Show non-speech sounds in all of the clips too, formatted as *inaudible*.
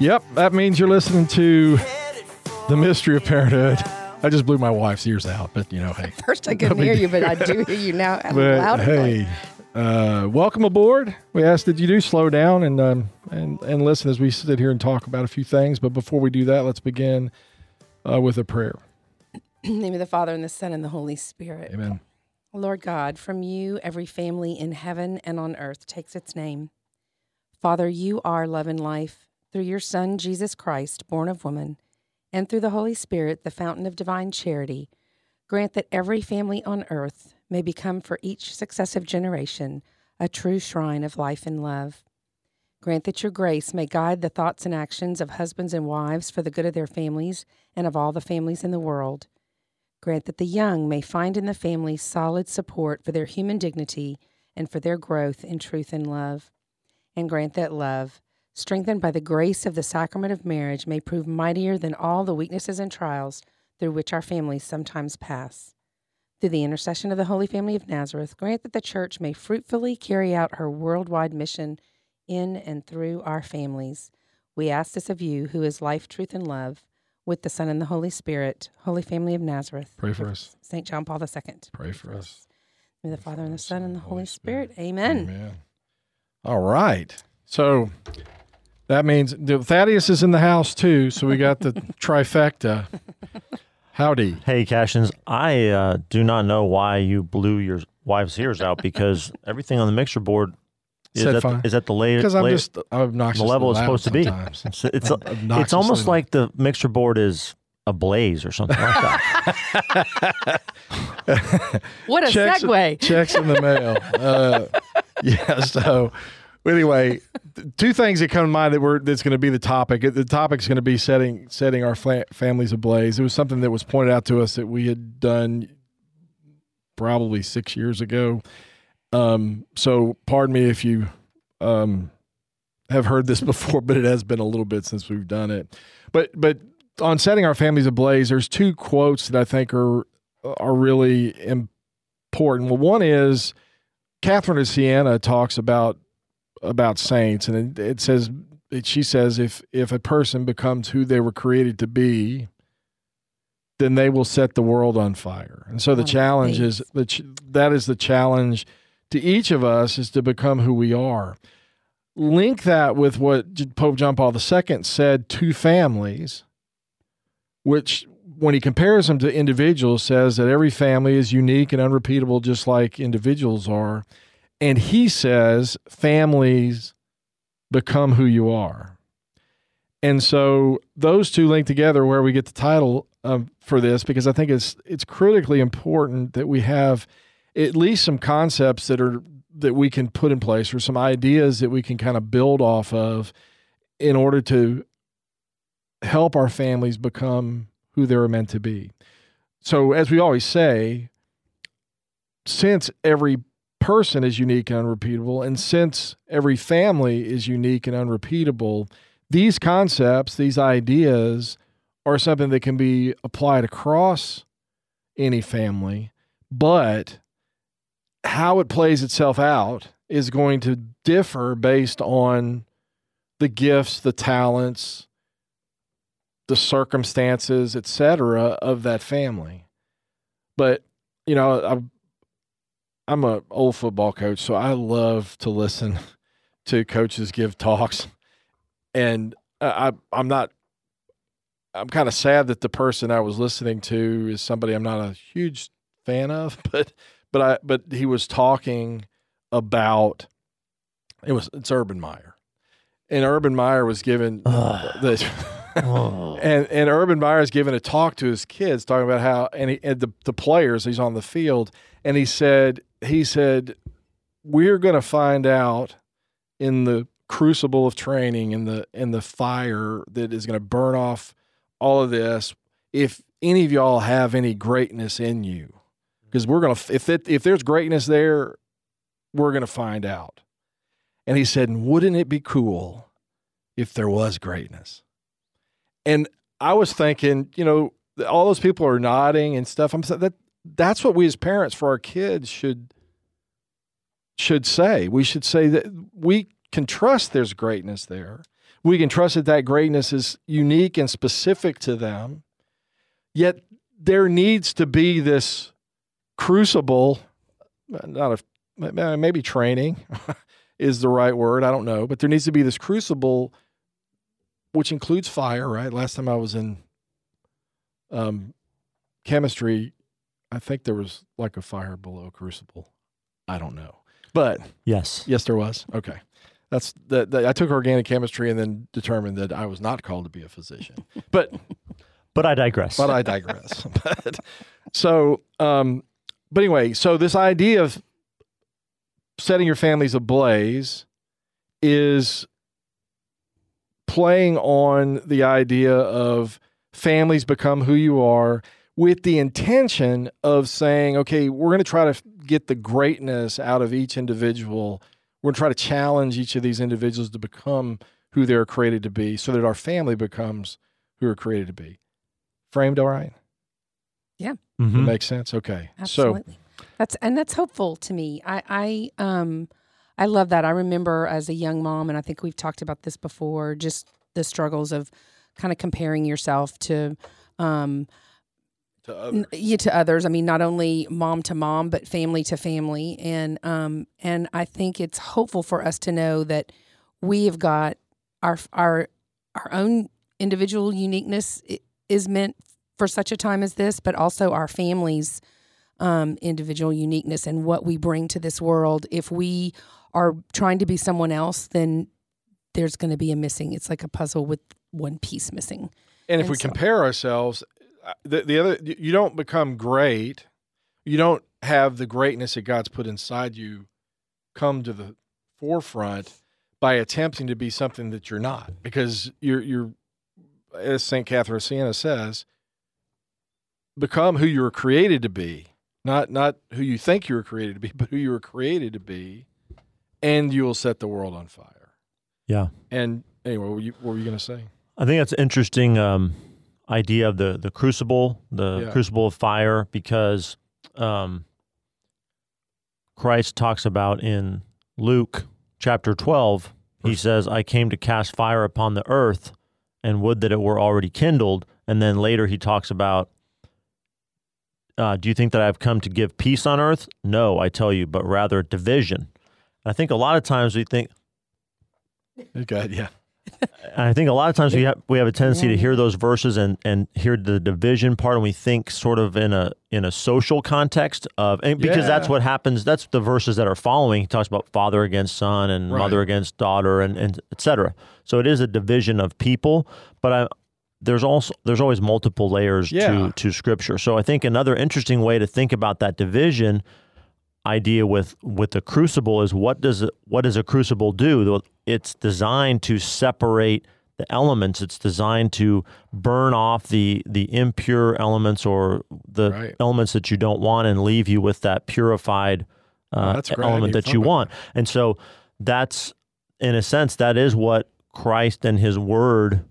Yep, that means you're listening to The Mystery of Parenthood. I just blew my wife's ears out, but you know, hey. *laughs* First, I couldn't hear you, but I do hear you now. But loud hey, uh, welcome aboard. We ask that you do slow down and um, and and listen as we sit here and talk about a few things. But before we do that, let's begin uh, with a prayer. *clears throat* In the name of the Father and the Son and the Holy Spirit. Amen. Lord God, from you every family in heaven and on earth takes its name. Father, you are love and life. Through your Son, Jesus Christ, born of woman, and through the Holy Spirit, the fountain of divine charity, grant that every family on earth may become for each successive generation a true shrine of life and love. Grant that your grace may guide the thoughts and actions of husbands and wives for the good of their families and of all the families in the world. Grant that the young may find in the family solid support for their human dignity and for their growth in truth and love. And grant that love, strengthened by the grace of the sacrament of marriage, may prove mightier than all the weaknesses and trials through which our families sometimes pass. Through the intercession of the Holy Family of Nazareth, grant that the Church may fruitfully carry out her worldwide mission in and through our families. We ask this of you, who is life, truth, and love, with the Son and the Holy Spirit, Holy Family of Nazareth. Pray for us. St. John Paul II. Pray for us. May the Father and the Son and the Holy Spirit. Amen. Amen. All right. So that means Thaddeus is in the house too. So we got the *laughs* trifecta. Howdy. Hey, Cashins, I uh, do not know why you blew your wife's ears out because *laughs* everything on the mixer board is Said at, fine. the, is at the layer. Because I'm layer- just obnoxious. the level it's supposed to be. sometimes. It's it's, it's almost loud. like the mixer board is ablaze or something like that. What a checks, segue. checks in the mail. Uh, *laughs* yeah. So anyway, two things that come to mind that were that's going to be the topic. The topic's going to be setting setting our fa- families ablaze. It was something that was pointed out to us that we had done probably six years ago. Um, so pardon me if you um, have heard this *laughs* before, but it has been a little bit since we've done it. But but on setting our families ablaze, there's two quotes that I think are are really important. Well, one is Catherine of Siena talks about about saints, and it, it says it, she says if if a person becomes who they were created to be, then they will set the world on fire. And so the Oh, challenge is thanks. the ch- that is the challenge to each of us is to become who we are. Link that with what Pope John Paul II said to families, which when he compares them to individuals says that every family is unique and unrepeatable just like individuals are and he says families become who you are and so those two link together where we get the title um, for this because i think it's it's critically important that we have at least some concepts that are that we can put in place or some ideas that we can kind of build off of in order to help our families become who they're meant to be. So, as we always say, since every person is unique and unrepeatable, and since every family is unique and unrepeatable, these concepts, these ideas, are something that can be applied across any family, but how it plays itself out is going to differ based on the gifts, the talents, the circumstances, etc., of that family. But you know, I'm I'm a old football coach, so I love to listen *laughs* to coaches give talks, and I I'm not. I'm kind of sad that the person I was listening to is somebody I'm not a huge fan of, *laughs* but but I but he was talking about it was it's Urban Meyer, and Urban Meyer was given Ugh. *laughs* the. Oh. And and Urban Meyer is giving a talk to his kids, talking about how and, he, and the the players he's on the field, and he said he said we're going to find out in the crucible of training and the and the fire that is going to burn off all of this if any of y'all have any greatness in you. Because we're going to if it, if there's greatness there we're going to find out. And he said wouldn't it be cool if there was greatness? And i was thinking you know all those people are nodding and stuff. I'm that that's what we as parents for our kids should should say we should say that we can trust there's greatness there. We can trust that that greatness is unique and specific to them. Yet there needs to be this crucible, not a maybe training *laughs* is the right word. I don't know, but there needs to be this crucible, which includes fire. Right. Last time I was in um, chemistry, I think there was like a fire below crucible. I don't know, but yes, yes, there was. Okay that's that, I took organic chemistry and then determined that I was not called to be a physician. *laughs* But but I digress. But I digress. *laughs* but, so um, but anyway, so this idea of setting your families ablaze is playing on the idea of families become who you are with the intention of saying, okay, we're going to try to get the greatness out of each individual we're going to try to challenge each of these individuals to become who they're created to be so that our family becomes who we're created to be. Framed all right? Yeah. Mm-hmm. makes sense. Okay. Absolutely. So that's and that's hopeful to me. I I um I love that. I remember as a young mom and I think we've talked about this before, just the struggles of kind of comparing yourself to um to others. Yeah, to others. I mean, not only mom to mom, but family to family, and um, and I think it's hopeful for us to know that we have got our our our own individual uniqueness is meant for such a time as this, but also our families' um, individual uniqueness and what we bring to this world. If we are trying to be someone else, then there's going to be a missing. It's like a puzzle with one piece missing. And if and we so, compare ourselves, the, the other you don't become great. You don't have the greatness that god's put inside you come to the forefront by attempting to be something that you're not because you're you're as st catherine of siena says become who you were created to be. Not not who you think you were created to be but who you were created to be and you will set the world on fire. Yeah. And anyway what were you, what were you going to say? I think that's interesting um idea of the the crucible, the yeah. crucible of fire, because um, Christ talks about in Luke chapter twelve. He says, "I came to cast fire upon the earth, and would that it were already kindled." And then later he talks about, uh, "Do you think that I've come to give peace on earth? No, I tell you, but rather division." I think a lot of times we think, "Good, yeah." I think a lot of times we have we have a tendency to hear those verses and and hear the division part, and we think sort of in a in a social context of because yeah. that's what happens. That's the verses that are following. He talks about father against son and right. mother against daughter and and etc. So it is a division of people, but I, there's also there's always multiple layers yeah. to to scripture. So I think another interesting way to think about that division idea with with the crucible is what does what does a crucible do? It's designed to separate the elements. It's designed to burn off the the impure elements or the right. elements that you don't want and leave you with that purified uh, oh, element that you want. And so that's in a sense that is what Christ and His Word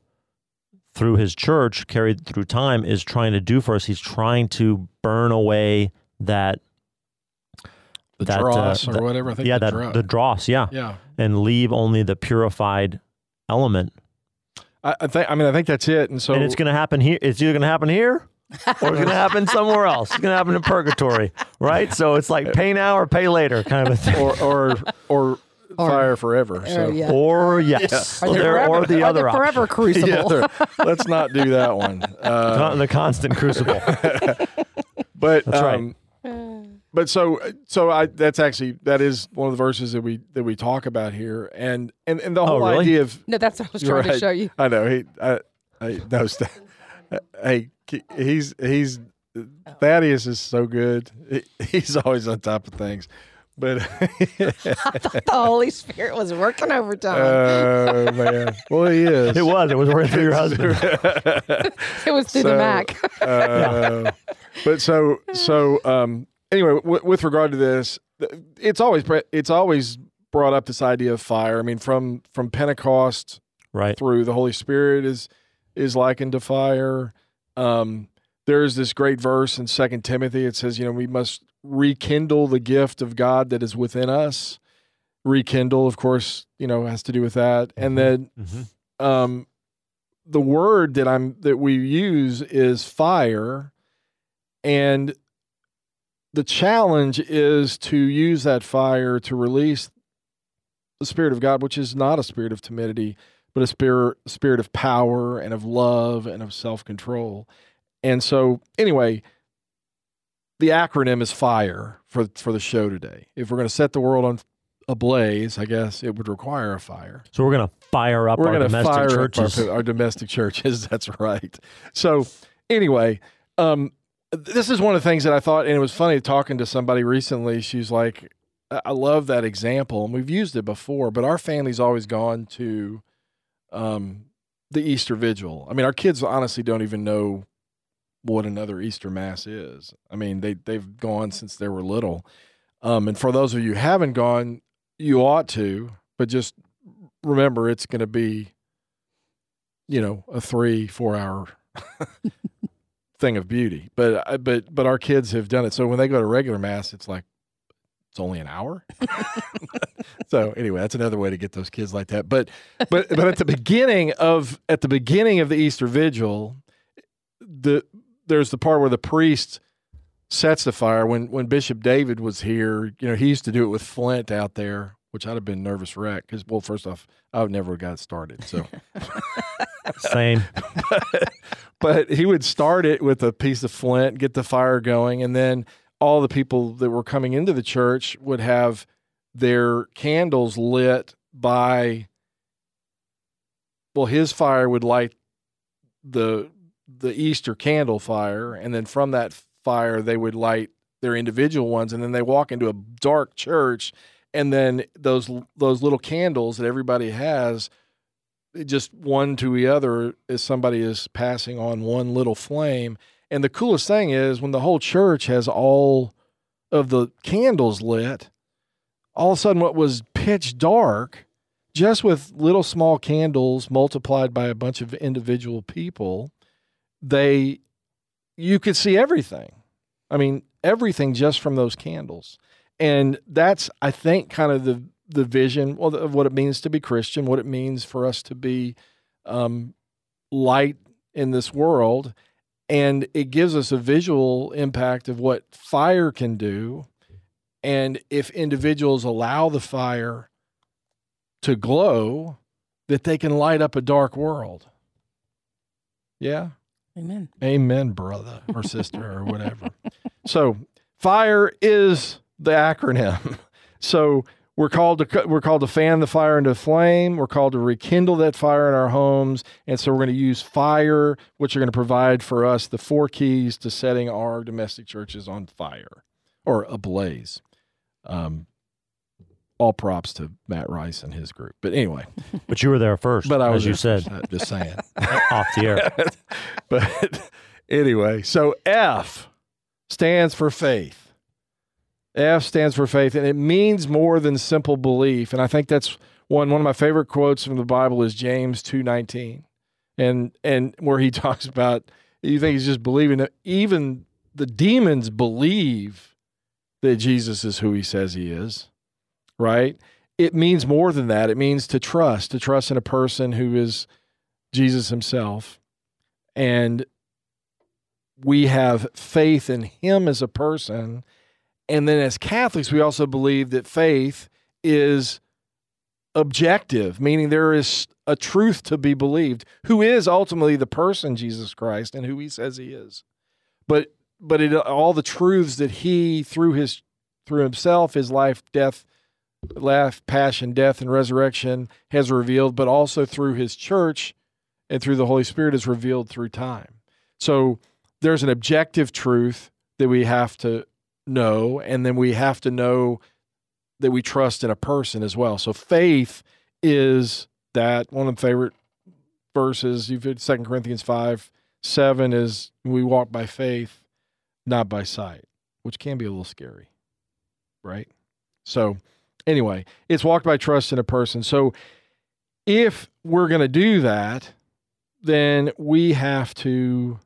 through His church carried through time is trying to do for us. He's trying to burn away that the that, dross uh, or whatever. I think yeah, that dross. the dross, yeah, yeah, and leave only the purified element. I, I think. I mean, I think that's it. And so, and it's going to happen here. It's either going to happen here. *laughs* or it's going to happen somewhere else. It's going to happen in purgatory, right? So it's like pay now or pay later kind of a thing. Or or or, fire forever. So. yeah. Or yes, yeah. Or, or, the other the forever option. *laughs* crucible. yeah, let's not do that one. Uh, the constant crucible. *laughs* but That's um, right but so so I that's actually that is one of the verses that we that we talk about here, and and and the oh, whole oh, really? idea of no, that's what I was trying right, to show you. I know he I I no hey he's he's Thaddeus is so good. He, he's always on top of things. But *laughs* I thought the Holy Spirit was working overtime. oh man, well he is. It was. It was working for your husband. *laughs* it was through so- the Mac. uh, *laughs* but so so um anyway w- with regard to this it's always it's always brought up this idea of fire. I mean from from pentecost Right. through the holy spirit is is likened to fire. Um there's this great verse in second timothy. It says you know we must rekindle the gift of god that is within us. Rekindle of course you know has to do with that. And then hmm um, the word that I'm that we use is fire, and the challenge is to use that fire to release the spirit of God, which is not a spirit of timidity, but a spirit spirit of power and of love and of self control. And so, anyway, the acronym is FIRE for for the show today. If we're going to set the world on ablaze, I guess it would require a fire So we're gonna fire up we're our domestic fire churches. our, our domestic churches. *laughs* That's right. So anyway, um, this is one of the things that I thought, and it was funny talking to somebody recently. She's like, "I love that example, and we've used it before, but our family's always gone to um, the Easter Vigil. I mean, our kids honestly don't even know what another Easter Mass is. I mean, they they've gone since they were little. Um, and for those of you who haven't gone, you ought to, but just remember it's going to be, you know, a three four hour *laughs* thing of beauty. But uh, but but our kids have done it. So when they go to regular mass, it's like it's only an hour. *laughs* so anyway, that's another way to get those kids like that. But but but at the beginning of at the beginning of the Easter Vigil, the there's the part where the priest sets the fire. When when Bishop David was here, you know, he used to do it with flint out there, which I'd have been nervous wreck because well, first off, I would never have got started. So *laughs* Same. *laughs* but he would start it with a piece of flint, get the fire going, and then all the people that were coming into the church would have their candles lit by well his fire would light the the Easter candle fire and then from that fire they would light their individual ones and then they walk into a dark church and then those those little candles that everybody has just one to the other as somebody is passing on one little flame. And the coolest thing is when the whole church has all of the candles lit, all of a sudden what was pitch dark, just with little small candles multiplied by a bunch of individual people, they you could see everything. I mean, everything just from those candles. And that's I think kind of the the vision well, of what it means to be Christian, what it means for us to be um, light in this world, and it gives us a visual impact of what fire can do. And if individuals allow the fire to glow, that they can light up a dark world. Yeah. Amen. Amen, brother or sister or whatever. *laughs* so, fire is the acronym. *laughs* So, we're called to we're called to fan the fire into flame. We're called to rekindle that fire in our homes, and so we're going to use fire, which are going to provide for us the four keys to setting our domestic churches on fire or ablaze. Um, all props to Matt Rice and his group. But anyway, *laughs* But you were there first, but I was as you said, first, just saying. *laughs* off the air. but anyway, so F stands for faith. F stands for faith, and it means more than simple belief. And I think that's one one of my favorite quotes from the Bible is James two nineteen, and and where he *laughs* talks about you think he's just believing that even the demons believe that Jesus is who he says he is, right? It means more than that. It means to trust, to trust in a person who is Jesus himself and we have faith in him as a person. And then as Catholics, we also believe that faith is objective, meaning there is a truth to be believed, who is ultimately the person Jesus Christ and who he says he is. But but it, all the truths that he through his through himself, his life, death, life, passion, death, and resurrection has revealed, but also through his church and through the Holy Spirit is revealed through time. So there's an objective truth that we have to know, and then we have to know that we trust in a person as well. So faith is that one of the favorite verses. You've had Second Corinthians five seven is we walk by faith, not by sight, which can be a little scary, right? So anyway, it's walked by trust in a person. So if we're going to do that, then we have to,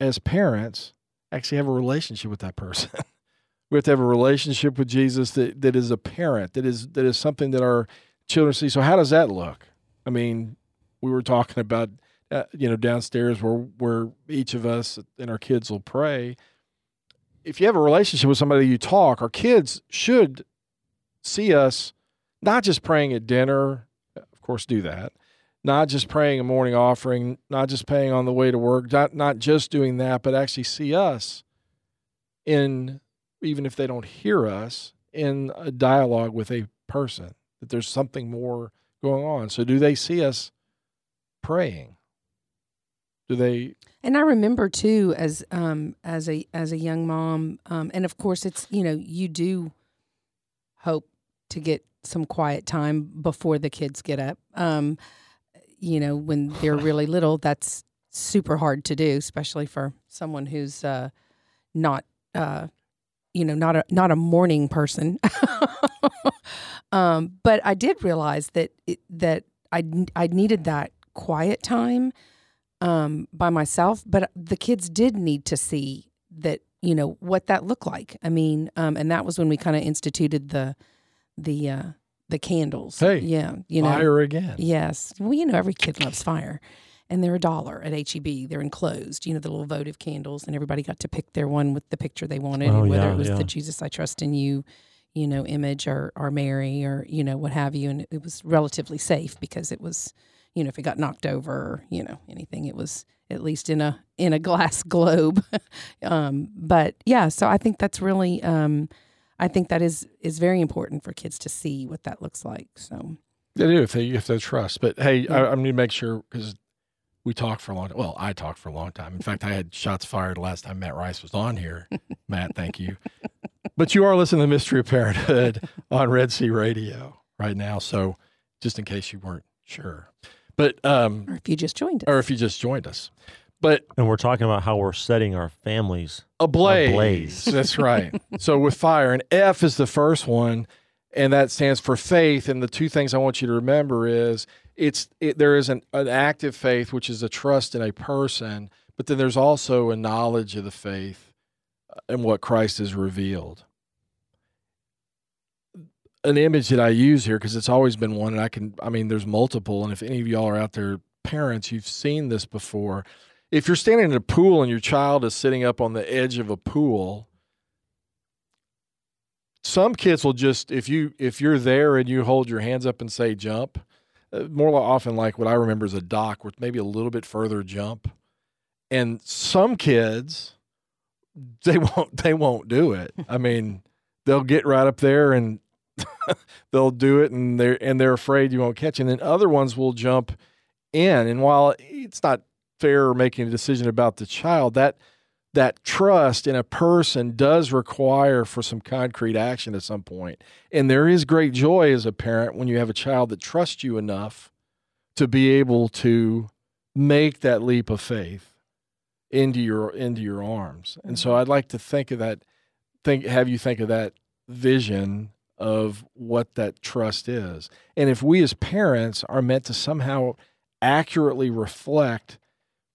as parents, actually have a relationship with that person. *laughs* we have to have a relationship with Jesus that, that is a parent, that is that is something that our children see. So how does that look? I mean, we were talking about uh, you know downstairs where where each of us and our kids will pray. If you have a relationship with somebody you talk, our kids should see us not just praying at dinner, of course do that, not just praying a morning offering, not just paying on the way to work, not not just doing that, but actually see us in even if they don't hear us in a dialogue with a person that there's something more going on. So do they see us praying? Do they and I remember too, as um, as a as a young mom, um, and of course, it's you know you do hope to get some quiet time before the kids get up. Um, you know, when they're *laughs* really little, that's super hard to do, especially for someone who's uh, not, uh, you know, not a not a morning person. *laughs* um, but I did realize that it, that I I needed that quiet time um, by myself, but the kids did need to see that you know what that looked like. I mean, um, and that was when we kind of instituted the the uh, the candles. Hey, yeah, you know, fire again? Yes, well, you know, every kid loves fire, and they're a dollar at HEB. They're enclosed. You know, the little votive candles, and everybody got to pick their one with the picture they wanted, Oh, whether yeah, it was yeah. the Jesus I Trust in You, you know, image or or Mary or you know what have you, and it was relatively safe because it was, you know, if it got knocked over or you know anything, it was at least in a in a glass *laughs* globe. *laughs* um, but yeah, so I think that's really. Um, I think that is is very important for kids to see what that looks like. So They do if they if they trust. But hey, Yeah. I, I need to make sure because we talked for a long time. Well, I talked for a long time. In fact, I had shots fired last time Matt Rice was on here. *laughs* Matt, thank you. But you are listening to Mystery of Parenthood *laughs* on Red Sea Radio right now. So just in case you weren't sure, but um, or if you just joined us. or if you just joined us, but And we're talking about how we're setting our families. ablaze. Ablaze. *laughs* That's right. so with fire, and F is the first one, and that stands for faith. And the two things I want you to remember is it's it, there is an, an active faith, which is a trust in a person, but then there's also a knowledge of the faith uh, and what Christ has revealed. An image that I use here because it's always been one, and I can, I mean, there's multiple, and if any of y'all are out there, parents, you've seen this before if you're standing in a pool and your child is sitting up on the edge of a pool some kids will just if you if you're there and you hold your hands up and say jump uh, more often like what i remember is a dock with maybe a little bit further jump. And some kids they *laughs* won't they won't do it. I mean they'll get right up there and *laughs* they'll do it and they're and they're afraid you won't catch. And then other ones will jump in. And while it's not fair making a decision about the child that that trust in a person does require for some concrete action at some point. And there is great joy as a parent when you have a child that trusts you enough to be able to make that leap of faith into your into your arms. And so i'd like to think of that think have you think of that vision of what that trust is. And if we as parents are meant to somehow accurately reflect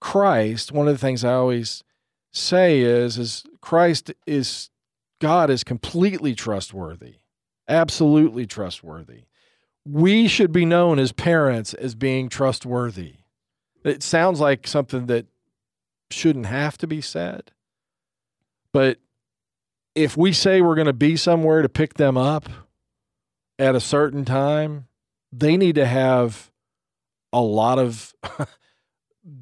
Christ, one of the things I always say is is Christ is God is completely trustworthy. Absolutely trustworthy. We should be known as parents as being trustworthy. It sounds like something that shouldn't have to be said. But if we say we're going to be somewhere to pick them up at a certain time, they need to have a lot of *laughs*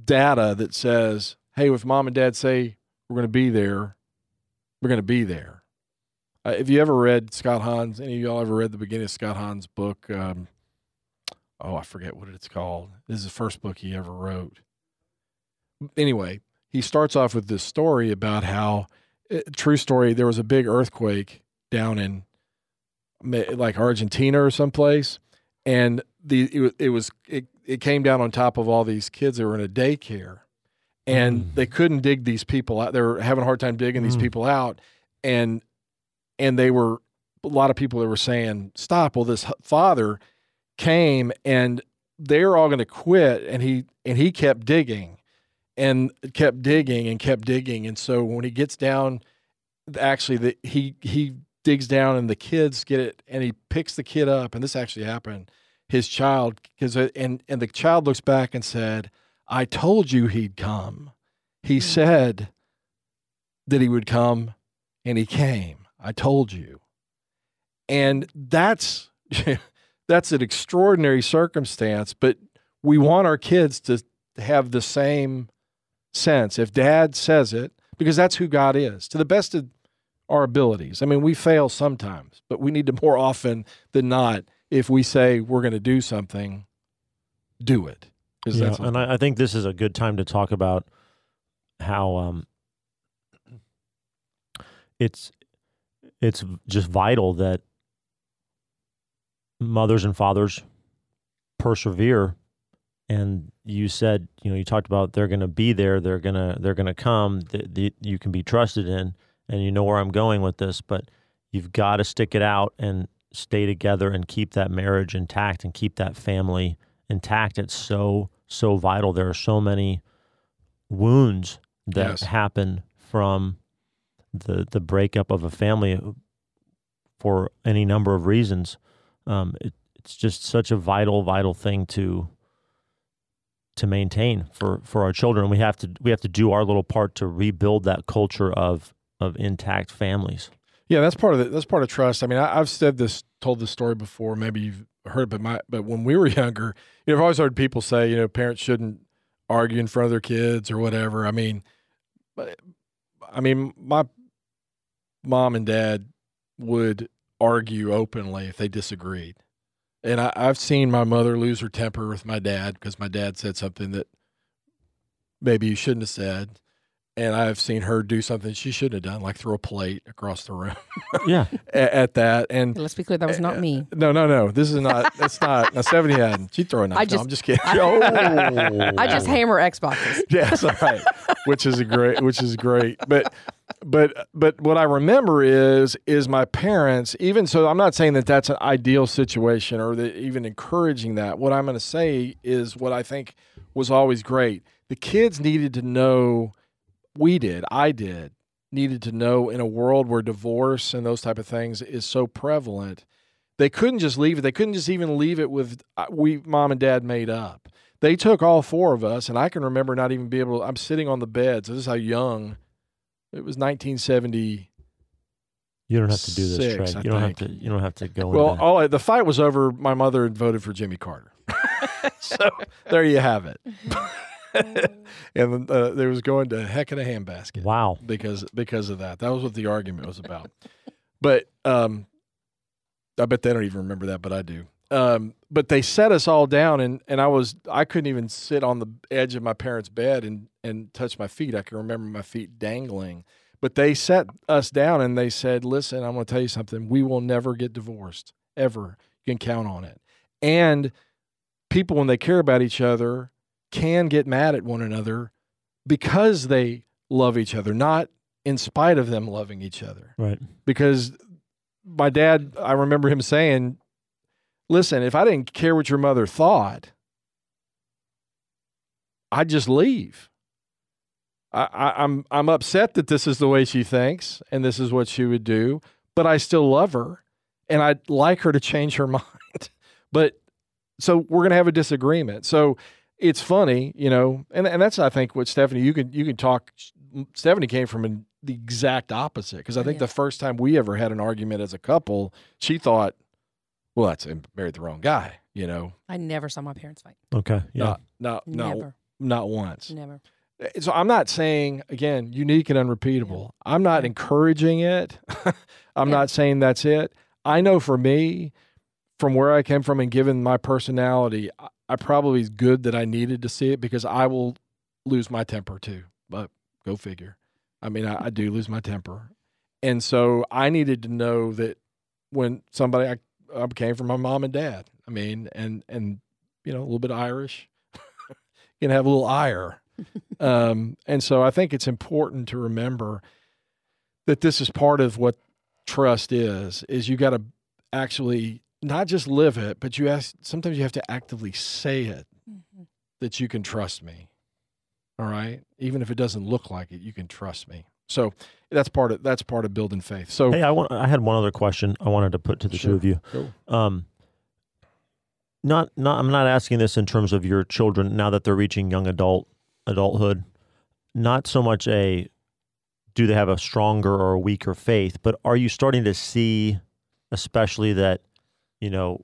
data that says, hey, if mom and dad say we're going to be there, we're going to be there. Uh, have you ever read Scott Hahn's? Any of y'all ever read the beginning of Scott Hahn's book? Um, oh, I forget what it's called. This is the first book he ever wrote. Anyway, he starts off with this story about how, uh, true story, there was a big earthquake down in like Argentina or someplace, and the it, was- it was it, it came down on top of all these kids that were in a daycare, and Mm. they couldn't dig these people out. They were having a hard time digging these Mm. people out, and and they were a lot of people that were saying stop. Well, this father came and they're all going to quit, and he and he kept digging, and kept digging and kept digging, and so when he gets down, actually the he he digs down and the kids get it and he picks the kid up and this actually happened his child because uh, and and the child looks back and said i told you he'd come. He hmm. said that he would come and he came. I told you. And that's *laughs* that's an extraordinary circumstance but we want our kids to have the same sense. If dad says it because that's who god is to the best of our abilities. I mean, we fail sometimes, but we need to more often than not, if we say we're going to do something, do it. Yeah, and I, I think this is a good time to talk about how um, it's it's just vital that mothers and fathers persevere. And you said, you know, you talked about they're going to be there, they're gonna they're gonna come, you can be trusted in, and you know where I'm going with this, but you've got to stick it out and stay together and keep that marriage intact and keep that family intact. It's so so vital. There are so many wounds that Yes. happen from the the breakup of a family for any number of reasons. Um, it, it's just such a vital vital thing to to maintain for for our children. We have to we have to do our little part to rebuild that culture of of intact families. Yeah, that's part of the, that's part of trust. I mean, I, I've said this, told this story before. Maybe you've heard, it, but my but when we were *laughs* younger, you know, I've always heard people say, you know, parents shouldn't argue in front of their kids or whatever. I mean, but I mean, my mom and dad would argue openly if they disagreed. And I, I've seen my mother lose her temper with my dad because my dad said something that maybe you shouldn't have said. And I've seen her do something she shouldn't have done, like throw a plate across the room *laughs* Yeah, at, at that. And Let's be clear, that was not eh, me. no, no, no, this is not. That's not. Now, seventy hadn't. She'd throw a knife. I no, just- I'm just kidding. *laughs* *laughs* Oh. I just hammer Xboxes. yes, all right. Which is a great, which is great. But, but, but what I remember is, is my parents. Even so, I'm not saying that that's an ideal situation or that even encouraging that. What I'm going to say is what I think was always great. The kids needed to know. We did. I did. Needed to know in a world where divorce and those type of things is so prevalent. They couldn't just leave it. They couldn't just even leave it with uh, we mom and dad made up they took all four of us, and I can remember not even be able to. I'm sitting on the bed. So this is how young. It was 1970. you don't have to do this, Six, Trey. I You don't think. have to. You don't have to go. Well, all the fight was over. My mother had voted for Jimmy Carter. *laughs* so there you have it. *laughs* *laughs* and uh, there was going to heck in a handbasket wow. because because of that. That was what the argument was about. *laughs* but um, I bet they don't even remember that, but I do. Um, but they set us all down, and and I was I couldn't even sit on the edge of my parents' bed and and touch my feet. I can remember my feet dangling. But they set us down and they said, "Listen, I'm going to tell you something. We will never get divorced ever. You can count on it." And people, when they care about each other, can get mad at one another because they love each other, not in spite of them loving each other. Right. Because my dad, I remember him saying, Listen, if I didn't care what your mother thought, I'd just leave. I, I, I'm I'm upset that this is the way she thinks and this is what she would do, but I still love her and I'd like her to change her *laughs* mind. but so we're gonna have a disagreement. So it's funny, you know, and and that's I think what Stephanie you can you can talk. Stephanie came from an, the exact opposite because I think Yeah. the first time we ever had an argument as a couple, she thought, "Well, that's I married the wrong guy," you know. I never saw my parents fight. Okay. Yeah. Not not not Never. not once. Never. Eh, so I'm not saying again unique and unrepeatable. I'm not Yeah. encouraging it. *laughs* I'm Yeah. not saying that's it. I know for me, from where I came from and given my personality, I, probably is good that I needed to see it because I will lose my temper too. But go figure. I mean, I, I do lose my temper, and so I needed to know that when somebody I, I came from my mom and dad. I mean, and and you know a little bit Irish, *laughs* you can have a little ire, *laughs* um, and so I think it's important to remember that this is part of what trust is. Is you got to actually not just live it, but you ask. Sometimes you have to actively say it Mhm. that you can trust me. All right, even if it doesn't look like it, you can trust me. So that's part of that's part of building faith. So Hey, I want. I had one other question I wanted to put to the two of you. Cool. Um, not, not. I'm not asking this in terms of your children now that they're reaching young adult adulthood. Not so much a do they have a stronger or a weaker faith, but are you starting to see, especially that, you know,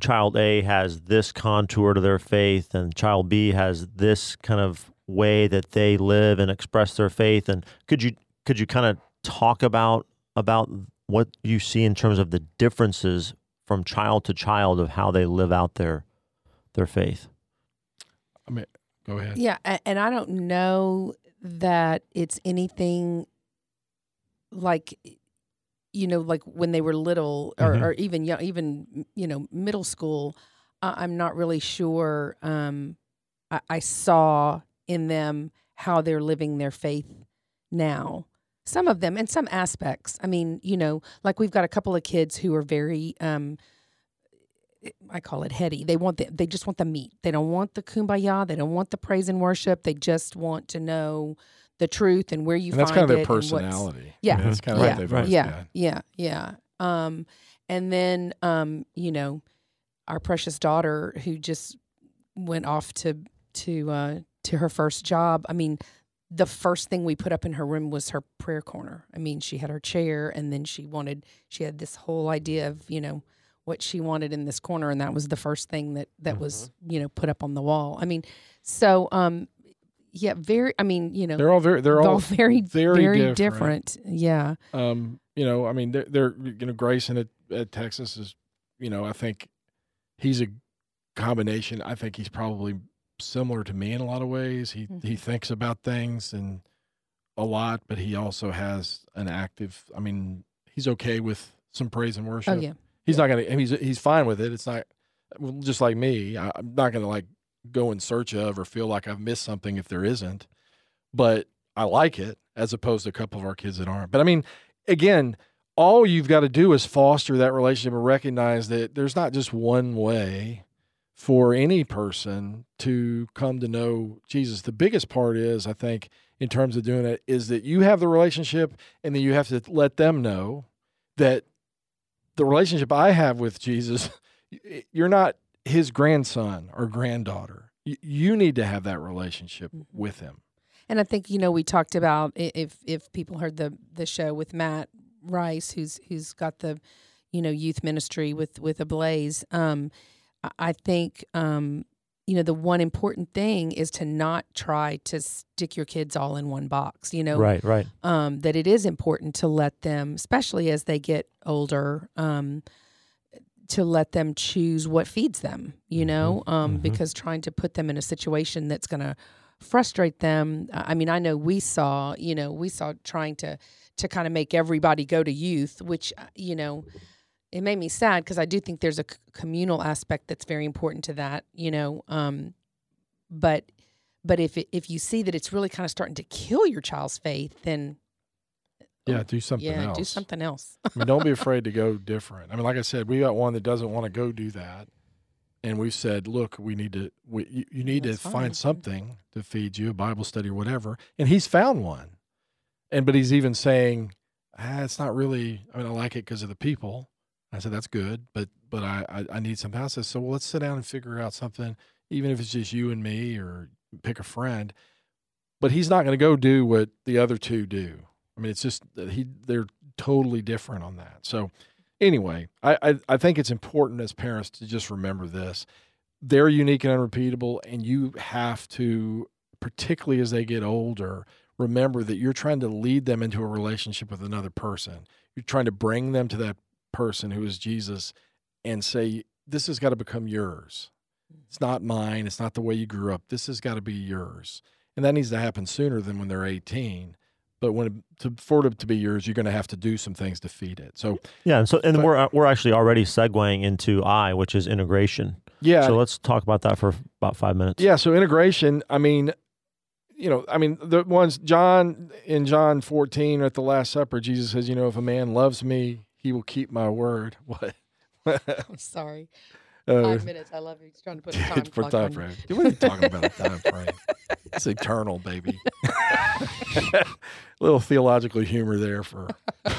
child A has this contour to their faith, and child B has this kind of way that they live and express their faith, and could you could you kind of talk about about what you see in terms of the differences from child to child of how they live out their their faith. I mean, go ahead. Yeah, and I don't know that it's anything like you know like when they were little or, Mhm. or even young, even you know middle school. I'm not really sure. Um, I, I saw in them how they're living their faith now. Some of them, in some aspects. I mean, you know, like we've got a couple of kids who are very um, I call it heady. They want the, they just want the meat. They don't want the kumbaya. They don't want the praise and worship. They just want to know the truth and where you And that's kind of their it and what's- personality. Yeah. I mean, that's kind of Right, what they've right. always yeah, been. yeah, yeah. Um, and then um, you know, our precious daughter who just went off to to uh, to her first job. I mean, the first thing we put up in her room was her prayer corner. I mean, she had her chair, and then she wanted she had this whole idea of you know what she wanted in this corner, and that was the first thing that that was you know put up on the wall. I mean, so um, yeah, very. I mean, you know, They're all very. They're all, all. very very very, different. different. Yeah. Um, you know, I mean, they're, they're you know, Grayson at, at Texas is, you know, I think he's a combination. I think he's probably similar to me in a lot of ways. He Mhm. he thinks about things and a lot, but he also has an active. I mean, he's okay with some praise and worship. Oh yeah. He's not gonna. He's he's fine with it. It's not just like me. I'm not gonna like go in search of or feel like I've missed something if there isn't. But I like it as opposed to a couple of our kids that aren't. But I mean, again, all you've got to do is foster that relationship and recognize that there's not just one way for any person to come to know Jesus. The biggest part is, I think, in terms of doing it, is that you have the relationship and then you have to let them know that the relationship I have with Jesus, *laughs* you're not his grandson or granddaughter. You, you need to have that relationship Mhm. with him. And I think you know we talked about if if people heard the the show with Matt Rice, who's who's got the you know youth ministry with with Ablaze. Um, I- I think um, you know the one important thing is to not try to stick your kids all in one box. You know, Right, right. um, that it is important to let them, especially as they get older, um, to let them choose what feeds them, you know, um, mhm. because trying to put them in a situation that's going to frustrate them. I mean, I know we saw, you know, we saw trying to to kind of make everybody go to youth, which uh, you know, it made me sad because I do think there's a c- communal aspect that's very important to that, you know. Um, but but if it, if you see that it's really kind of starting to kill your child's faith, then Yeah, do something yeah, else. do something else. I mean, don't be afraid to go different. I mean, like I said, we got one that doesn't want to go do that, and we've said, look, we need to, we, you, you need That's to fine. find something to feed you, a Bible study or whatever, and he's found one, and but he's even saying, ah, it's not really. I mean, I like it because of the people. I said that's good, but but I I, I need something else. I said, well, let's sit down and figure out something, even if it's just you and me, or pick a friend. But he's not going to go do what the other two do. I mean, it's just he they're totally different on that. So anyway, I, I I think it's important as parents to just remember this. They're unique and unrepeatable, and you have to, particularly as they get older, remember that you're trying to lead them into a relationship with another person. You're trying to bring them to that person who is Jesus and say, This has got to become yours. It's not mine. It's not the way you grew up. This has got to be yours. And that needs to happen sooner than when they're 18 but when it, to, for it to be yours, you're going to have to do some things to feed it. So Yeah, and so and But- we're uh, we're actually already segueing into I, which is integration. yeah, So let's talk about that for about five minutes. Yeah, so integration, I mean, you know, I mean, the ones John in John 14 at the Last Supper, Jesus says, you know, if a man loves me, he will keep my word. *laughs* What? *laughs* I'm sorry. Uh, Five minutes. I love you. He's trying to put a *laughs* time for clock time on you. frame. What are you talking about? A *laughs* time frame? It's eternal, baby. *laughs* little theological humor there for. but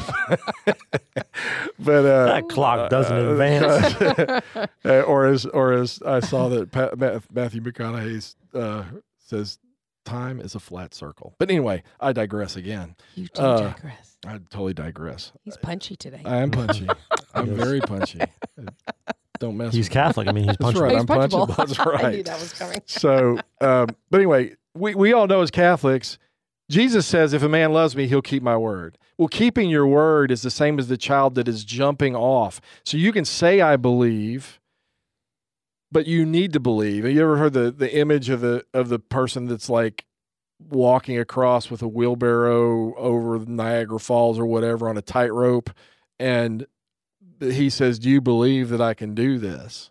uh, That clock doesn't uh, advance. uh, or as or as I saw that Pa- Ma- Matthew McConaughey uh, says, time is a flat circle. But anyway, I digress again. You do Uh, digress. I totally digress. He's punchy today. I am punchy. I'm very punchy. Don't mess. He's with Catholic. I mean, he's *laughs* That's punchable. right. He's I'm punchable. punchable. That's *laughs* I knew right. that was coming. So, um, but anyway, we, we all know as Catholics, Jesus says, if a man loves me, he'll keep my word. Well, keeping your word is the same as the child that is jumping off. So you can say, I believe, but you need to believe. Have you ever heard the, the image of the of the person that's like walking across with a wheelbarrow over Niagara Falls or whatever on a tightrope? And he says, Do you believe that I can do this?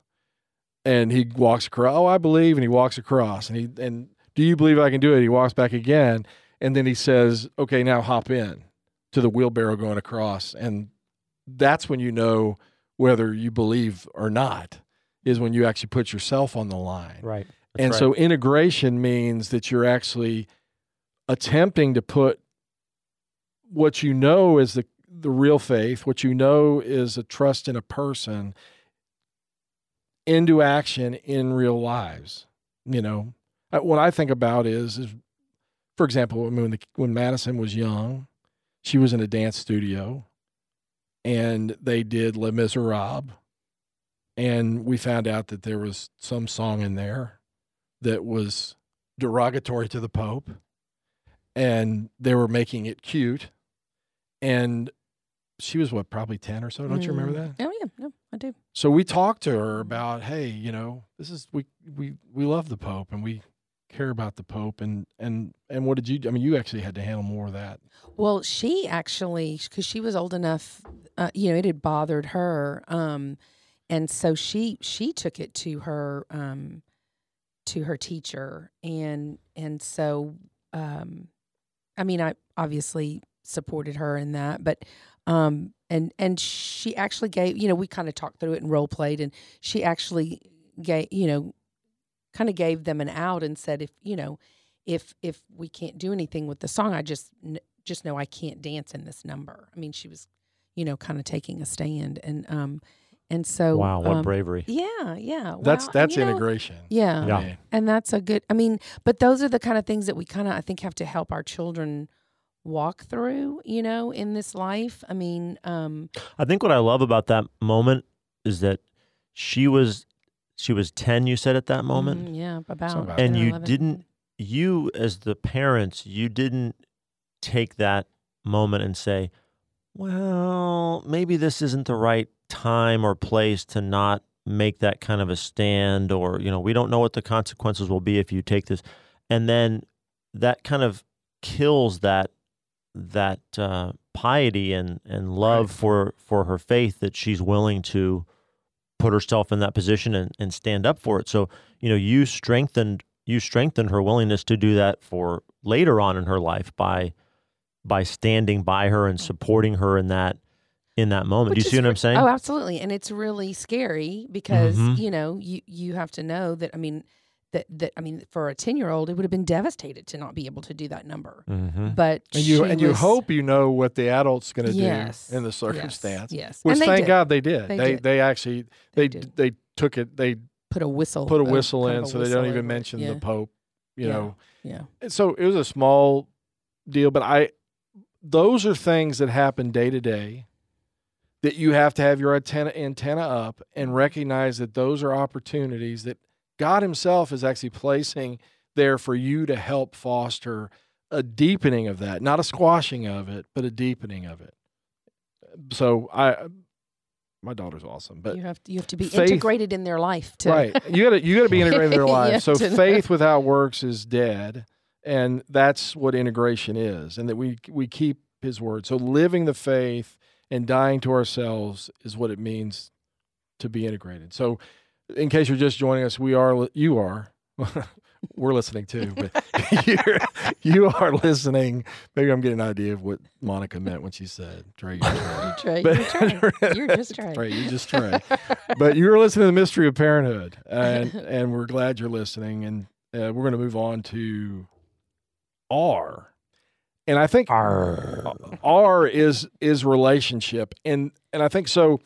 and he walks across. Oh, I believe, and he walks across, and he and do you believe I can do it? He walks back again, and then he says, "Okay, now hop in to the wheelbarrow going across," and that's when you know whether you believe or not. Is when you actually put yourself on the line, Right. and so integration means that you're actually attempting to put what you know is the the real faith, what you know is a trust in a person into action in real lives. You know, Uh, what I think about is, is for example, when the, when Madison was young, she was in a dance studio, and they did Les Miserables, and we found out that there was some song in there that was derogatory to the Pope, and they were making it cute, and she was what probably ten or so. Don't you remember that? Oh yeah, no, I do. So we talked to her about, hey, you know, this is we we we love the Pope and we care about the Pope and and and what did you? I mean, you actually had to handle more of that. Well, she actually, because she was old enough, uh, you know, it had bothered her, um, and so she she took it to her um, to her teacher, and and so, um, I mean, I obviously supported her in that, but um, and and she actually gave, you know, we kind of talked through it and role played, and she actually gave, you know, kind of gave them an out and said, if you know, if if we can't do anything with the song, I just n- just know I can't dance in this number. I mean, she was, you know, kind of taking a stand, and um, and so wow, what um, bravery. Yeah, yeah, That's wow, that's you know, integration. Yeah, Yeah. And that's a good. I mean, but those are the kind of things that we kind of I think have to help our children walk through. You know, in this life. I mean, um, I think what I love about that moment is that she was she was 10 you said at that moment mhm, yeah, about, about And or you 11. didn't- you as the parents you didn't take that moment and say well maybe this isn't the right time or place to not make that kind of a stand or you know we don't know what the consequences will be if you take this and then that kind of kills that that uh, piety and and love Right. for for her faith that she's willing to put herself in that position and, and stand up for it so you know you strengthened you strengthened her willingness to do that for later on in her life by by standing by her and supporting her in that in that moment. Which Do you see what I'm saying? Oh, absolutely. And it's really scary because, Mhm. you know, you you have to know that I mean that that I mean for a 10-year-old it would have been devastated to not be able to do that number. mm-hmm. But and you she and you hope you know what the adult's going to Yes, do in the circumstance. Yes. Which and thank did. God they did. They They did. they actually they They they, took it. They put a whistle put a uh, whistle kind in, a so they don't even mention yeah. the Pope. You Yeah. know, Yeah. And so it was a small deal, but I those are things that happen day to day that you have to have your antenna antenna up and recognize that those are opportunities that God himself is actually placing there for you to help foster a deepening of that, not a squashing of it, but a deepening of it. So I my daughter's awesome, but you have to, you have to be faith- integrated in their life to right. You got to you got to be integrated in their *laughs* life. So to know. faith without works is dead. and that's what integration is, and that we we keep His word. So living the faith and dying to ourselves is what it means to be integrated. So, in case you're just joining us, we are you are. *laughs* we're listening too, but *laughs* you're, you are listening. Maybe I'm getting an idea of what Monica meant when she said Trey. You're Trey. *laughs* You're, Trey. you're just Trey. Trey, you just Trey. but you're listening to the mystery of parenthood, and and we're glad you're listening. And uh, we're going to move on to R, and I think R. R is is relationship, and and I think so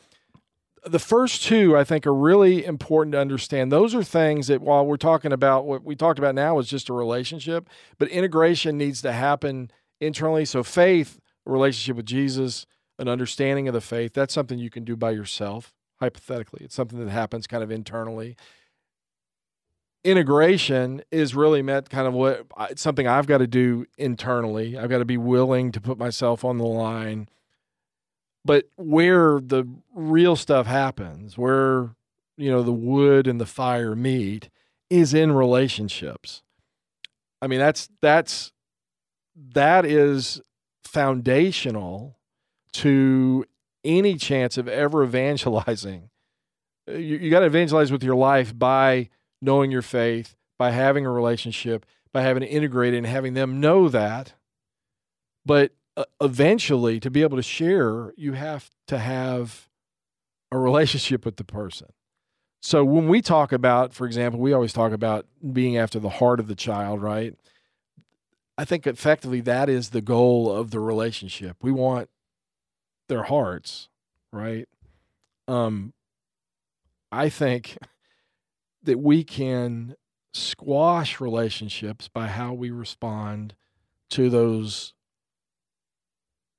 the first two I think are really important to understand. Those are things that while we're talking about what we talked about now is just a relationship, but integration needs to happen internally. So faith, relationship with Jesus, an understanding of the faith, that's something you can do by yourself, hypothetically. It's something that happens kind of internally. Integration is really meant kind of what it's something I've got to do internally. I've got to be willing to put myself on the line but where the real stuff happens, where you know the wood and the fire meet, is in relationships. I mean, that's that's that is foundational to any chance of ever evangelizing. You, you got to evangelize with your life by knowing your faith, by having a relationship, by having it integrated and having them know that. But uh, eventually to be able to share you have to have a relationship with the person. So when we talk about for example we always talk about being after the heart of the child right? I think effectively that is the goal of the relationship. We want their hearts right? Um i think that we can squash relationships by how we respond to those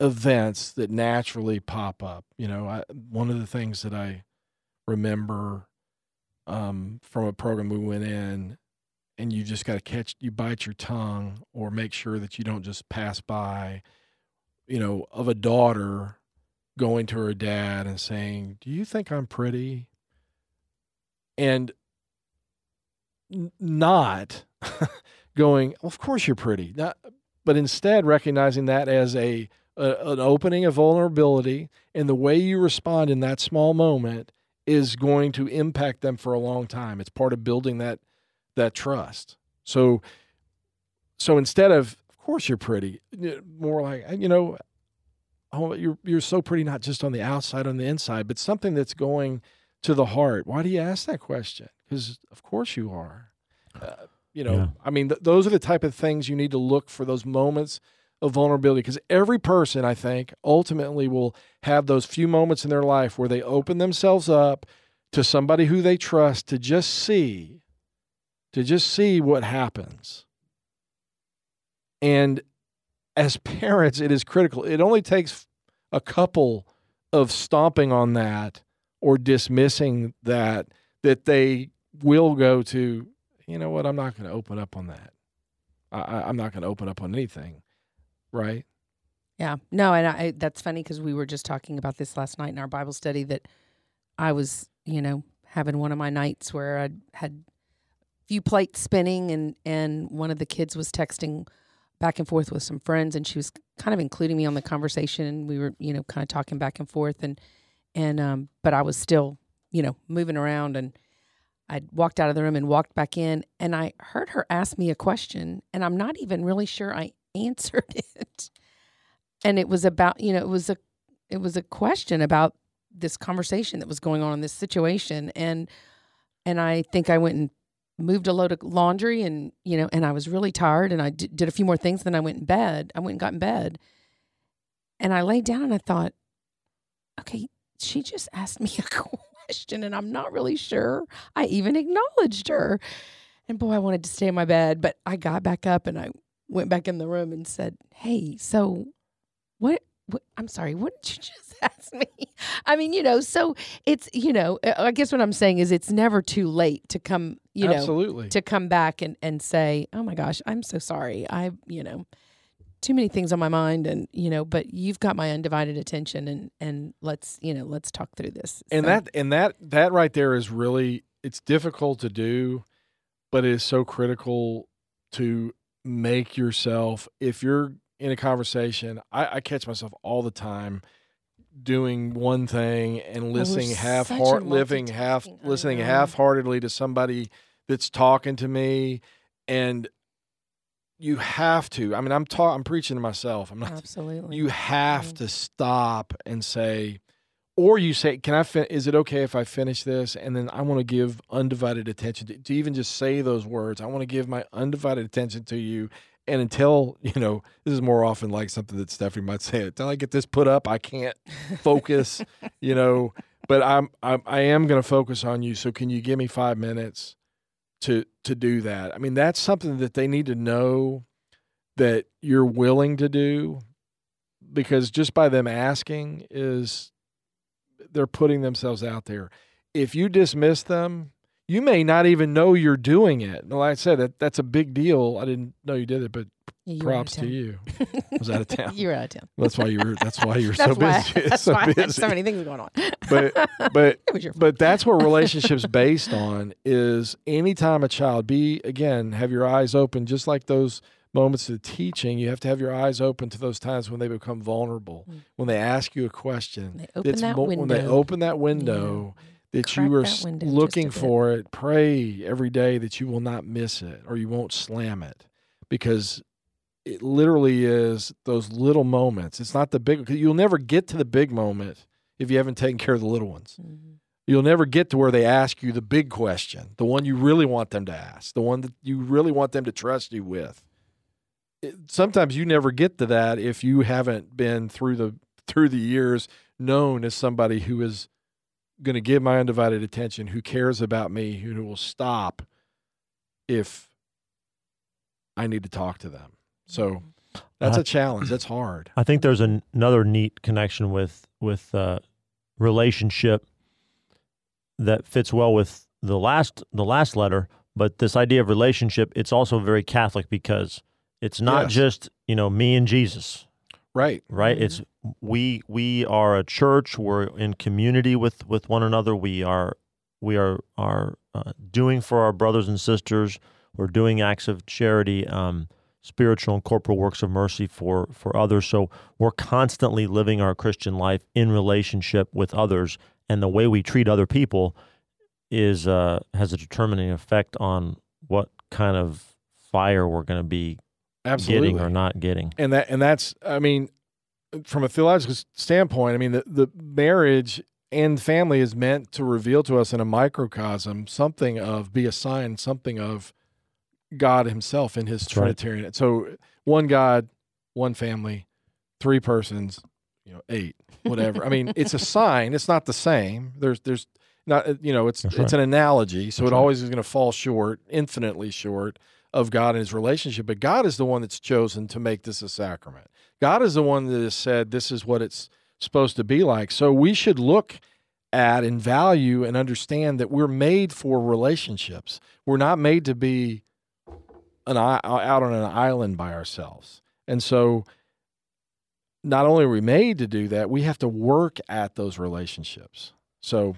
events that naturally pop up. You know, I, one of the things that I remember um, from a program we went in, and you just got to catch, you bite your tongue or make sure that you don't just pass by, you know, of a daughter going to her dad and saying, Do you think I'm pretty? And n- not *laughs* going, well, Of course you're pretty. Not, but instead recognizing that as a a, an opening of vulnerability, and the way you respond in that small moment is going to impact them for a long time. It's part of building that that trust. So, so instead of, of course you're pretty, more like you know, oh you're you're so pretty not just on the outside, on the inside, but something that's going to the heart. Why do you ask that question? Because of course you are. Uh, you know, yeah. I mean, th- those are the type of things you need to look for. Those moments of vulnerability because every person, I think, ultimately will have those few moments in their life where they open themselves up to somebody who they trust to just see, to just see what happens. And as *laughs* parents, it is critical. It only takes a couple of stomping on that or dismissing that that they will go to, you know what, I'm not going to open up on that. I, am not going to open up on anything right? Yeah. No, and I that's funny because we were just talking about this last night in our Bible study that I was, you know, having one of my nights where I had a few plates spinning and and one of the kids was texting back and forth with some friends and she was kind of including me on the conversation and we were, you know, kind of talking back and forth and and um but I was still, you know, moving around and I walked out of the room and walked back in and I heard her ask me a question and I'm not even really sure I answered *laughs* it. And it was about, you know, it was a it was a question about this conversation that was going on in this situation and and I think I went and moved a load of laundry and you know and I was really tired and I d- did a few more things then I went in bed. I went and got in bed. And I laid down and I thought okay, she just asked me *laughs* a question and I'm not really sure I even acknowledged her. And boy, I wanted to stay in my bed, but I got back up and I went back in the room and said, "Hey, so what, what I'm sorry, what did you *laughs* just ask me?" I mean, you know, so it's, you know, uh, I guess what I'm saying is it's never too late to come, you know, Absolutely. to come back and and say, "Oh my gosh, I'm so sorry. I, you know, too many things on my mind and, you know, but you've got my undivided attention and and let's, you know, let's talk through this." And so. that and that that right there is really it's difficult to do, but it is so critical to make yourself if you're in a conversation. I, I catch myself all the time doing one thing and listening half heart living half listening half heartedly to somebody that's talking to me and you have to i mean i'm talking i'm preaching to myself i'm not Absolutely. you have Mm. to stop and say or you say can i fin- is it okay if i finish this and then i want to give undivided attention to, to even just say those words i want to give my undivided attention to you and until you know this is more often like something that stephanie might say until i get this put up i can't focus *laughs* you know but i'm, I'm i am going to focus on you so can you give me five minutes to to do that? I mean that's something that they need to know that you're willing to do because just by them asking is they're putting themselves out there. If you dismiss them you may not even know you're doing it. And like i said that, that's a big deal. I didn't know you did it but you were out of props to you. I *laughs* was out of town. you were out of town. that's why you were that's why you're *laughs* *laughs* That's so why, busy. That's so why busy. so many things going on. but but it was your but that's what relationships based on is anytime a child be again have your eyes open just like those moments of teaching you have to have your eyes open to those times when they become vulnerable Mm. when they ask you a question They open that mo- window. when they open that window that Crack you are that s- window just looking for it pray every day that you will not miss it or you won't slam it because it literally is those little moments it's not the big 'cause you'll never get to the big moment if you haven't taken care of the little ones Mhm. You'll never get to where they ask you the big question, the one you really want them to ask, the one that you really want them to trust you with. It, sometimes you never get to that if you haven't been through the through the years known as somebody who is going to give my undivided attention, who cares about me, who will stop if I need to talk to them. So that's Uh, a challenge. *clears throat* That's hard. I think there's an, another neat connection with with uh, relationship that fits well with the last the last letter. But this idea of relationship, it's also very Catholic because it's not Yes. just you know me and Jesus, Right. right? Mhm. It's we we are a church. We're in community with with one another. We are we are are uh, doing for our brothers and sisters. We're doing acts of charity, um, spiritual and corporal works of mercy for for others. So we're constantly living our Christian life in relationship with others, and the way we treat other people is uh, has a determining effect on what kind of fire we're going to be Absolutely. getting or not getting. and that and that's i mean from a theological standpoint i mean the, the marriage and family is meant to reveal to us in a microcosm something of be a sign something of god himself in his That's right. trinitarian so one god one family three persons you know eight whatever i mean it's a *laughs* sign it's not the same there's there's not you know it's That's it's an analogy so That's it right. always is going to fall short infinitely short of God and his relationship, but God is the one that's chosen to make this a sacrament. God is the one that has said this is what it's supposed to be like. So we should look at and value and understand that we're made for relationships. We're not made to be an uh, out on an island by ourselves. And so not only are we made to do that, we have to work at those relationships. So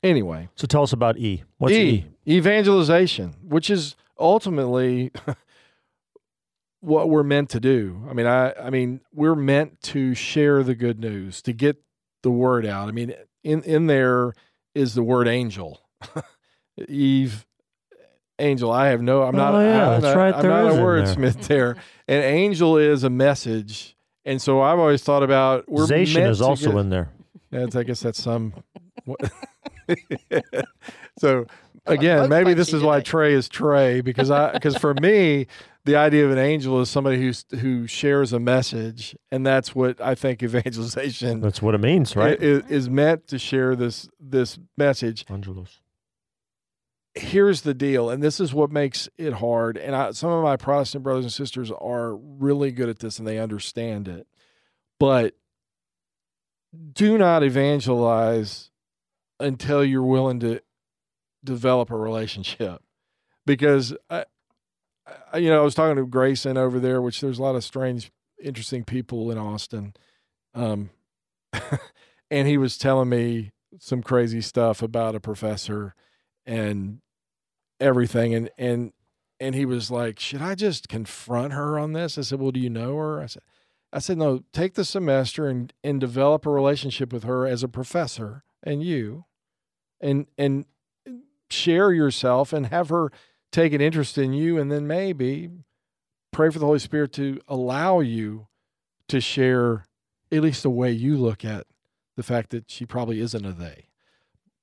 anyway, So tell us about E. What's E? evangelization, which is ultimately what we're meant to do. I mean, I I mean, we're meant to share the good news, to get the word out. I mean, in in there is the word angel. *laughs* Eve angel. I have no I'm not Oh, yeah, I'm that's not, right, I'm there not a wordsmith there. An angel is a message. And so I've always thought about we're Zation meant is also get- in there. that's, I guess that's some. *laughs* *laughs* so again, maybe punchy this is why today. Trey is Trey because I because for me, *laughs* the idea of an angel is somebody who's who shares a message, and that's what I think evangelization That's what it means, right? i- is, is meant to share this this message. Angelos. Here's the deal, and this is what makes it hard. And I, some of my Protestant brothers and sisters are really good at this, and they understand it, but do not evangelize until you're willing to develop a relationship because I, I, you know I was talking to Grayson over there which there's a lot of strange interesting people in Austin um *laughs* and he was telling me some crazy stuff about a professor and everything and and and he was like, "Should I just confront her on this?" I said, "Well, do you know her?" I said, "I said no. Take the semester and and develop a relationship with her as a professor and you, and and share yourself and have her take an interest in you, and then maybe pray for the Holy Spirit to allow you to share at least the way you look at the fact that she probably isn't a they,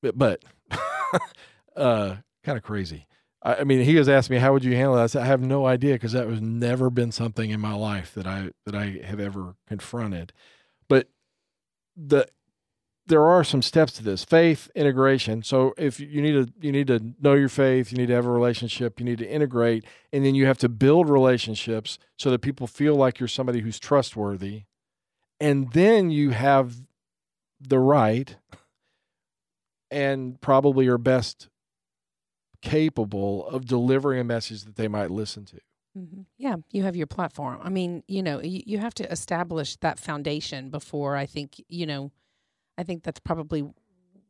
but, but *laughs* uh, kind of crazy." I, I mean, he was asking me, "How would you handle that?" I said, "I have no idea because that was never been something in my life that I that I have ever confronted." But the there are some steps to this faith integration. So if you need to you need to know your faith, you need to have a relationship, you need to integrate, and then you have to build relationships so that people feel like you're somebody who's trustworthy, and then you have the right and probably are best capable of delivering a message that they might listen to. Mm-hmm. Yeah, you have your platform. I mean, you know, you, you have to establish that foundation before I think, you know, I think that's probably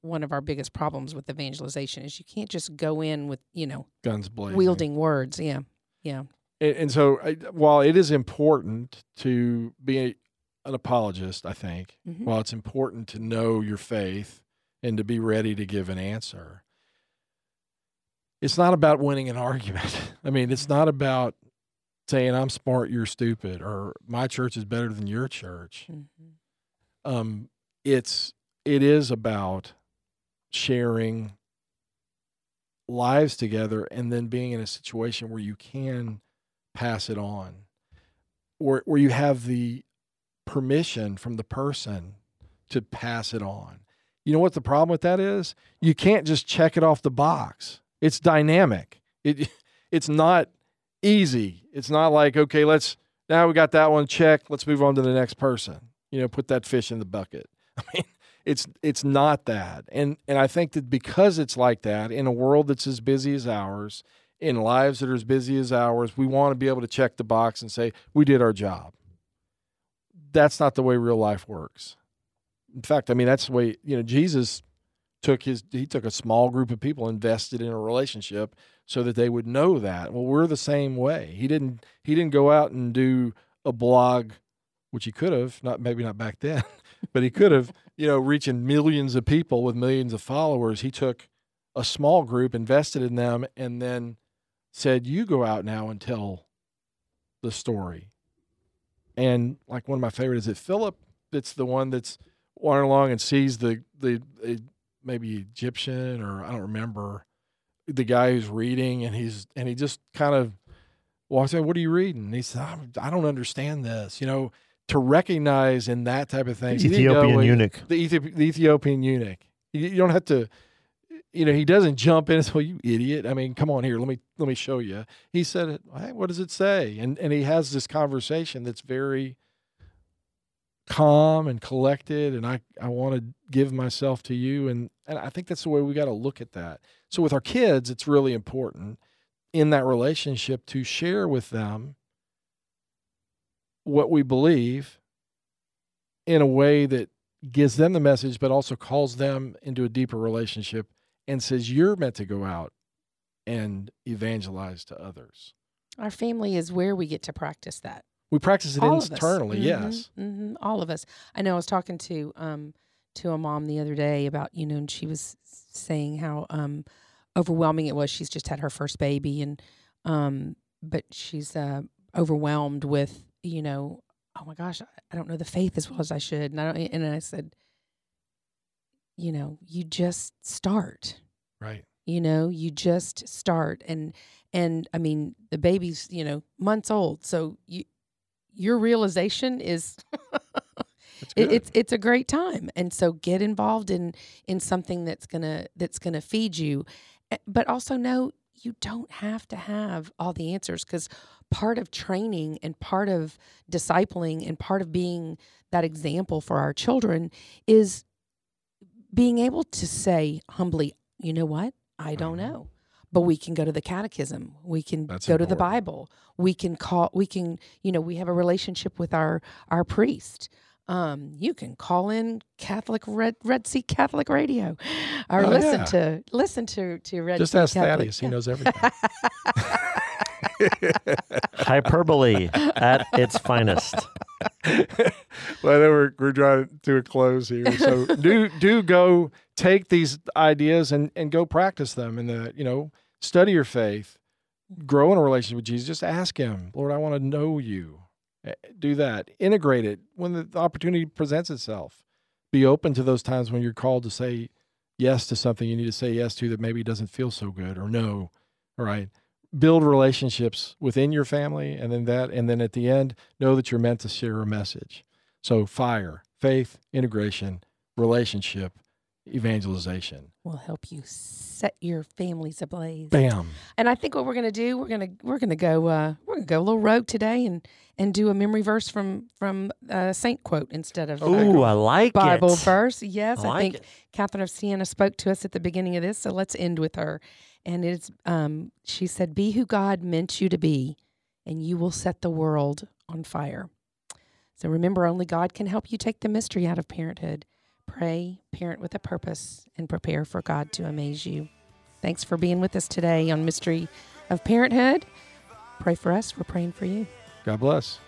one of our biggest problems with evangelization is you can't just go in with, you know, guns blazing, wielding words. Yeah. Yeah. And, and so I, while it is important to be a, an apologist, I think, Mhm. while it's important to know your faith and to be ready to give an answer, it's not about winning an *laughs* argument. I mean, it's not about saying I'm smart, you're stupid, or my church is better than your church. Mhm. Um, it's it is about sharing lives together and then being in a situation where you can pass it on, or where you have the permission from the person to pass it on. You know what the problem with that is? You can't just check it off the box. It's dynamic. It *laughs* it's not easy. It's not like, okay, let's now we got that one checked, let's move on to the next person. You know, put that fish in the bucket. *laughs* I mean, it's it's not that. And and I think that because it's like that in a world that's as busy as ours, in lives that are as busy as ours, we want to be able to check the box and say, we did our job. That's not the way real life works. In fact, I mean that's the way, you know, Jesus took his he took a small group of people invested in a relationship so that they would know that well we're the same way he didn't he didn't go out and do a blog which he could have not maybe not back then *laughs* but he could have you know reaching millions of people with millions of followers he took a small group invested in them and then said you go out now and tell the story and like one of my favorite is it philip it's the one that's wandering along and sees the the uh, maybe Egyptian or I don't remember the guy who's reading and he's and he just kind of walks in. What are you reading? And he said, I don't understand this. You know, to recognize in that type of thing. He Ethiopian "Well, eunuch. the, Ethi- the Ethiopian eunuch. You, you don't have to. You know, he doesn't jump in and say, "Well, you idiot." I mean, come on here. Let me let me show you. He said, "Hey, what does it say?" And and he has this conversation that's very calm and collected and I, I want to give myself to you and, and I think that's the way we got to look at that. So with our kids, it's really important in that relationship to share with them what we believe in a way that gives them the message but also calls them into a deeper relationship and says you're meant to go out and evangelize to others. Our family is where we get to practice that. We practice it all internally, Mhm, yes. mhm, all of us. I know. I was talking to um to a mom the other day about you know, and she was saying how um overwhelming it was. She's just had her first baby, and um, but she's uh overwhelmed with you know, oh my gosh, I, don't know the faith as well as I should, and I don't. And I said, you know, you just start. Right. you know you just start. And and i mean the baby's you know months old. So you your realization is *laughs* it, it's it's a great time. And so get involved in in something that's gonna that's gonna feed you. But also know you don't have to have all the answers because part of training and part of discipling and part of being that example for our children is being able to say humbly you know what? I don't Mhm. know. But we can go to the catechism. We can That's go to the bible. We can call we can you know we have a relationship with our our priest um, you can call in Catholic Red Red Sea Catholic Radio, *gasps* or Oh, listen yeah. to listen to to Red Just Sea ask Catholic. Thaddeus. He knows *laughs* everything. Hyperbole at *laughs* its finest. well, I know we're, we're drawing to a close here. So *laughs* do do go take these ideas and, and go practice them and the you know study your faith, grow in a relationship with Jesus. Just ask Him, Lord, I want to know You. Eh, Do that. Integrate it when the opportunity presents itself. Be open to those times when you're called to say yes to something you need to say yes to that maybe doesn't feel so good or no. All right. Build relationships within your family and then that and then at the end know that you're meant to share a message. So fire, faith, integration, relationship, evangelization. will help you set your families ablaze. Bam. And I think what we're gonna do, we're gonna we're gonna go uh, we're gonna go a little rogue today and and do a memory verse from from uh, Saint quote instead of oh I like Bible it. verse. Yes, I I, like think it. Catherine of Siena spoke to us at the beginning of this, so let's end with her. And it's um, she said, "Be who God meant you to be, and you will set the world on fire." So remember, only God can help you take the mystery out of parenthood. Pray, parent with a purpose, and prepare for God to amaze you. Thanks for being with us today on Mystery of Parenthood. Pray for us. We're praying for you. God bless.